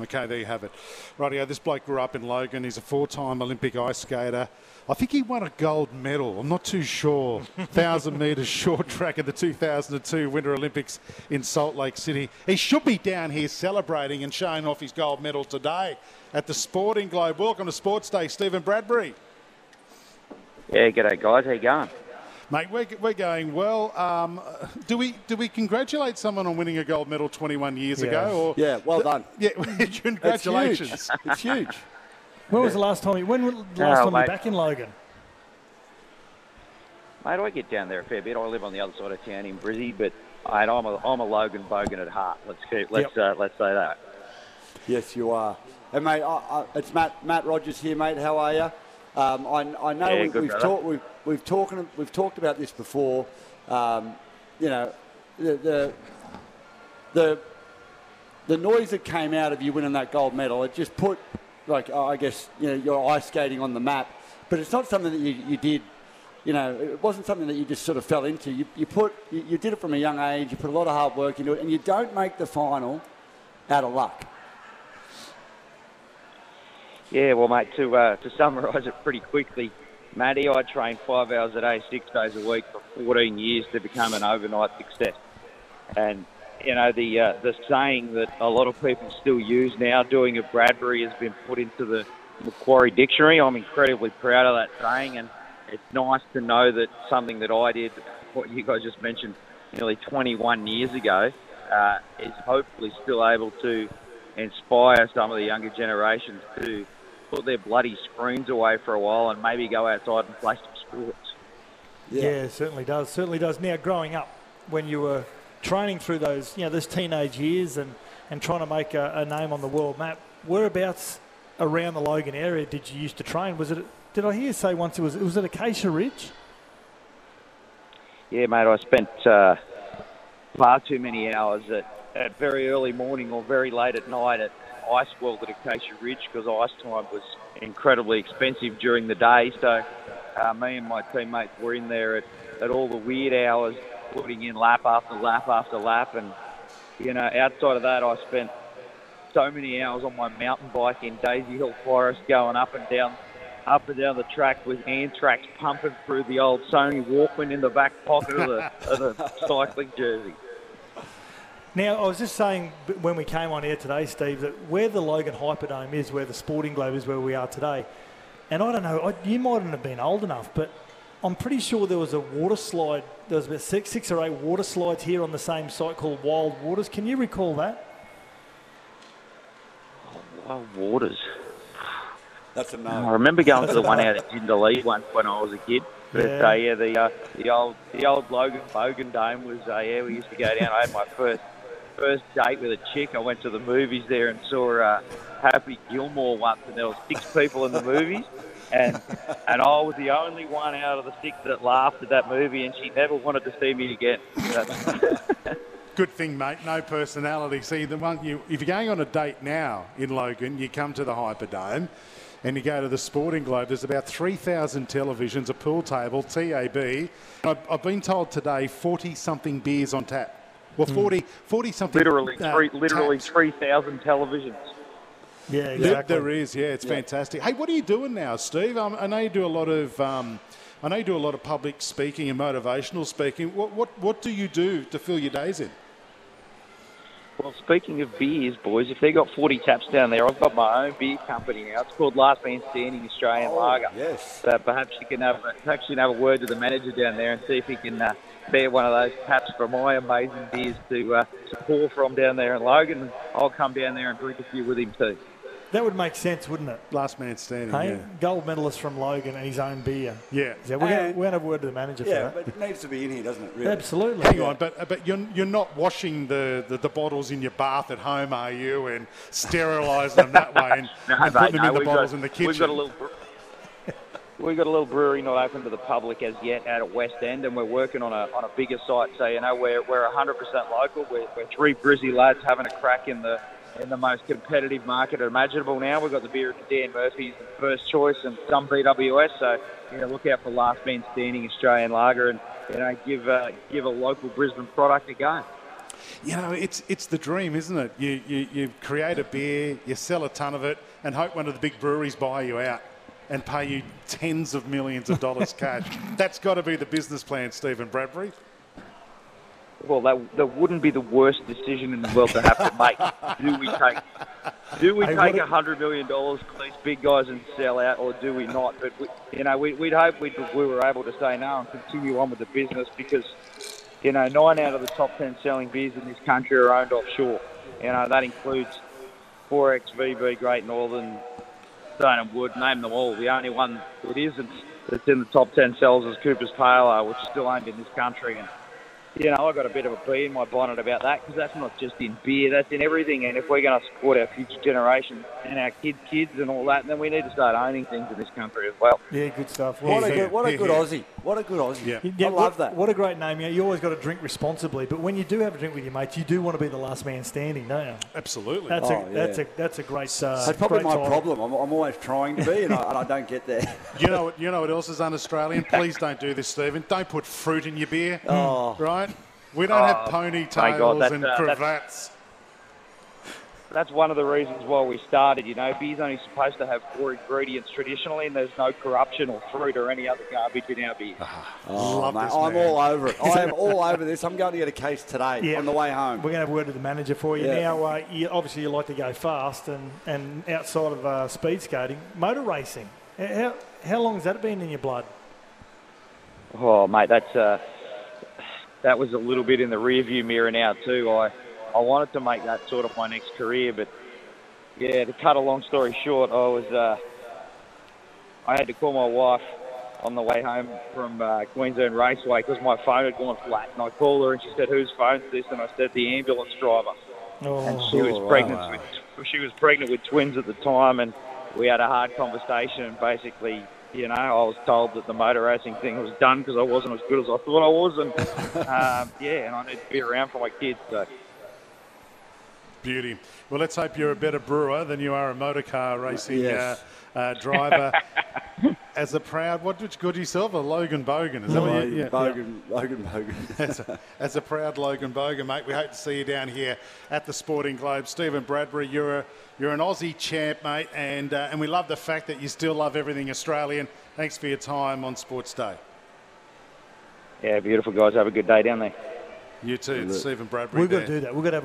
Okay, there you have it. Rightio, this bloke grew up in Logan. He's a four-time Olympic ice skater. I think he won a gold medal. I'm not too sure. 1,000 metres short track at the 2002 Winter Olympics in Salt Lake City. He should be down here celebrating and showing off his gold medal today at the Sporting Globe. Welcome to Sports Day, Stephen Bradbury. Yeah, g'day guys. How you going? Mate, we're, we're going well. Um, do we do we congratulate someone on winning a gold medal 21 years Yeah. ago? Or Yeah, well done. Yeah, It's congratulations. huge. It's huge. When was the last time? You, when was the last Oh, time you back in Logan? Mate, I get down there a fair bit. I live on the other side of town in Brizzy, but mate, I'm a I'm a Logan bogan at heart. Let's keep let's uh, let's say that. Yes, you are. And mate, I, I, it's Matt Matt Rogers here, mate. How are you? Um, I, I know Yeah, we, we've, brother. talked we've we've talked we've talked about this before. Um, you know, the, the the the noise that came out of you winning that gold medal, it just put like I guess you know your ice skating on the map. But it's not something that you, you did. You know, it wasn't something that you just sort of fell into. You, you put you, you did it from a young age. You put a lot of hard work into it, and you don't make the final out of luck. Yeah, well, mate, to uh, to summarise it pretty quickly, Matty, I trained five hours a day, six days a week for 14 years to become an overnight success. And you know the uh, the saying that a lot of people still use now, doing a Bradbury, has been put into the Macquarie dictionary. I'm incredibly proud of that saying, and it's nice to know that something that I did, what you guys just mentioned, nearly 21 years ago, uh, is hopefully still able to inspire some of the younger generations to put their bloody screens away for a while and maybe go outside and play some sports. Yeah. it certainly does. Certainly does. Now, growing up, when you were training through those, you know, those teenage years and, and trying to make a, a name on the world map, whereabouts around the Logan area did you used to train? Was it? Did I hear you say once it was? It was it Acacia Ridge? Yeah, mate, I spent uh, far too many hours at, at very early morning or very late at night at Ice World at Acacia Ridge because ice time was incredibly expensive during the day. So uh, me and my teammates were in there at, at all the weird hours, putting in lap after lap after lap. And, you know, outside of that, I spent so many hours on my mountain bike in Daisy Hill Forest going up and down up and down the track with anthrax pumping through the old Sony Walkman in the back pocket of the, of the cycling jersey. Now, I was just saying when we came on air today, Steve, that where the Logan Hyperdome is, where the Sporting Globe is, where we are today, and I don't know, I, you mightn't have been old enough, but I'm pretty sure there was a water slide. There was about six, six or eight water slides here on the same site called Wild Waters. Can you recall that? Wild waters. That's a I no. remember going to the one out at Jindalee once when I was a kid. But Yeah. uh, yeah, the uh, the old the old Logan Bogan Dome was uh, yeah. We used to go down. I had my first first date with a chick. I went to the movies there and saw uh, Happy Gilmore once, and there was six people in the movies. And and I was the only one out of the six that laughed at that movie, and she never wanted to see me again. Good thing, mate. No personality. See, the one you, if you're going on a date now in Logan, you come to the Hyperdome, and you go to the Sporting Globe. There's about 3,000 televisions, a pool table, TAB. I've, I've been told today 40 something beers on tap. Well, 40, 40 something. literally, uh, three, literally three thousand televisions. Yeah, There- exactly. there is, yeah, it's fantastic. Hey, what are you doing now, Steve? Um, I know you do a lot of, um, I know you do a lot of public speaking and motivational speaking. What, what, what do you do to fill your days in? Well, speaking of beers, boys, if they got 40 taps down there, I've got my own beer company now. It's called Last Man Standing Australian Oh, Lager. yes. So perhaps you can have a, perhaps you can have a word to the manager down there and see if he can uh, bear one of those taps for my amazing beers to, uh, to pour from down there in Logan. I'll come down there and drink a few with him too. That would make sense, wouldn't it? Last man standing. Hey, Yeah. gold medalist from Logan and his own beer. Yeah. Yeah, we're going we're going to have a word to the manager Yeah, for that. but it needs to be in here, doesn't it? Really? Absolutely. Hang on, but but you're you're not washing the, the, the bottles in your bath at home, are you? And sterilising them that way and, No, and mate, putting them no, in the bottles got- in the kitchen. We've got a little. We've got a little brewery not open to the public as yet out at West End, and we're working on a on a bigger site. So you know we're we're 100% local. We're, we're three Brizzy lads having a crack in the in the most competitive market imaginable. Now we've got the beer at Dan Murphy's first choice and some BWS. So you know look out for Last Man Standing Australian Lager, and you know give uh, give a local Brisbane product a go. You know, it's it's the dream, isn't it? You, you you create a beer, you sell a ton of it, and hope one of the big breweries buy you out and pay you tens of millions of dollars cash. That's got to be the business plan, Stephen Bradbury. Well, that, that wouldn't be the worst decision in the world to have to make. do we take do we Hey, take a hundred million dollars from these big guys and sell out, or do we not? But we, you know, we, we'd hope we'd, we were able to say no and continue on with the business because you know nine out of the top ten selling beers in this country are owned offshore. You know that includes 4X, VB, Great Northern, Stone and Wood, name them all. The only one that isn't that's in the top ten sellers is Cooper's Pale which is still owned in this country. And you know, I've got a bit of a bee in my bonnet about that because that's not just in beer, that's in everything. And if we're going to support our future generation and our kids' kids and all that, then we need to start owning things in this country as well. Yeah, good stuff. What Well a Yeah, good, what a yeah, good. Aussie. What a good Aussie. Yeah. Yeah, I love what, that. What a great name. Yeah, you always got to drink responsibly, but when you do have a drink with your mates, you do want to be the last man standing, don't you? Absolutely. That's Oh, a that's a that's a great. Uh, That's probably great my title. problem. I'm, I'm always trying to be, and I, and I don't get there. You know what? You know what else is un-Australian? Please don't do this, Stephen. Don't put fruit in your beer. Oh. Right? We don't have Oh, my God, ponytails that's, and uh, cravats. That's one of the reasons why we started. You know, beer's only supposed to have four ingredients traditionally, and there's no corruption or fruit or any other garbage in our beer. Oh, Love mate, this I'm all over it. I am all over this. I'm going to get a case today Yeah. on the way home. We're going to have a word with the manager for you Yeah. now. Uh, you, obviously, you like to go fast, and, and outside of uh, speed skating, motor racing. How, how long has that been in your blood? Oh, mate, that's uh, that was a little bit in the rearview mirror now too. I I wanted to make that sort of my next career, but yeah, to cut a long story short, I was uh, I had to call my wife on the way home from uh, Queensland Raceway because my phone had gone flat, and I called her and she said, "Whose phone's this?" And I said, "The ambulance driver." Oh, And she was pregnant wow. with she was pregnant with twins at the time, and we had a hard conversation. And basically, you know, I was told that the motor racing thing was done because I wasn't as good as I thought I was, and um, yeah, and I need to be around for my kids. So Beauty. Well, let's hope you're a better brewer than you are a motor car racing Yes. uh, uh, driver. As a proud, what did you call yourself? A Logan Bogan. Is that what you, yeah. Bogan, Logan Bogan. as, a, as a proud Logan Bogan, mate, we hope to see you down here at the Sporting Globe. Stephen Bradbury, you're a, you're an Aussie champ, mate, and uh, and we love the fact that you still love everything Australian. Thanks for your time on Sports Day. yeah, beautiful guys. Have a good day down there. You too, Stephen Bradbury. we've got there. to do that. We've got to have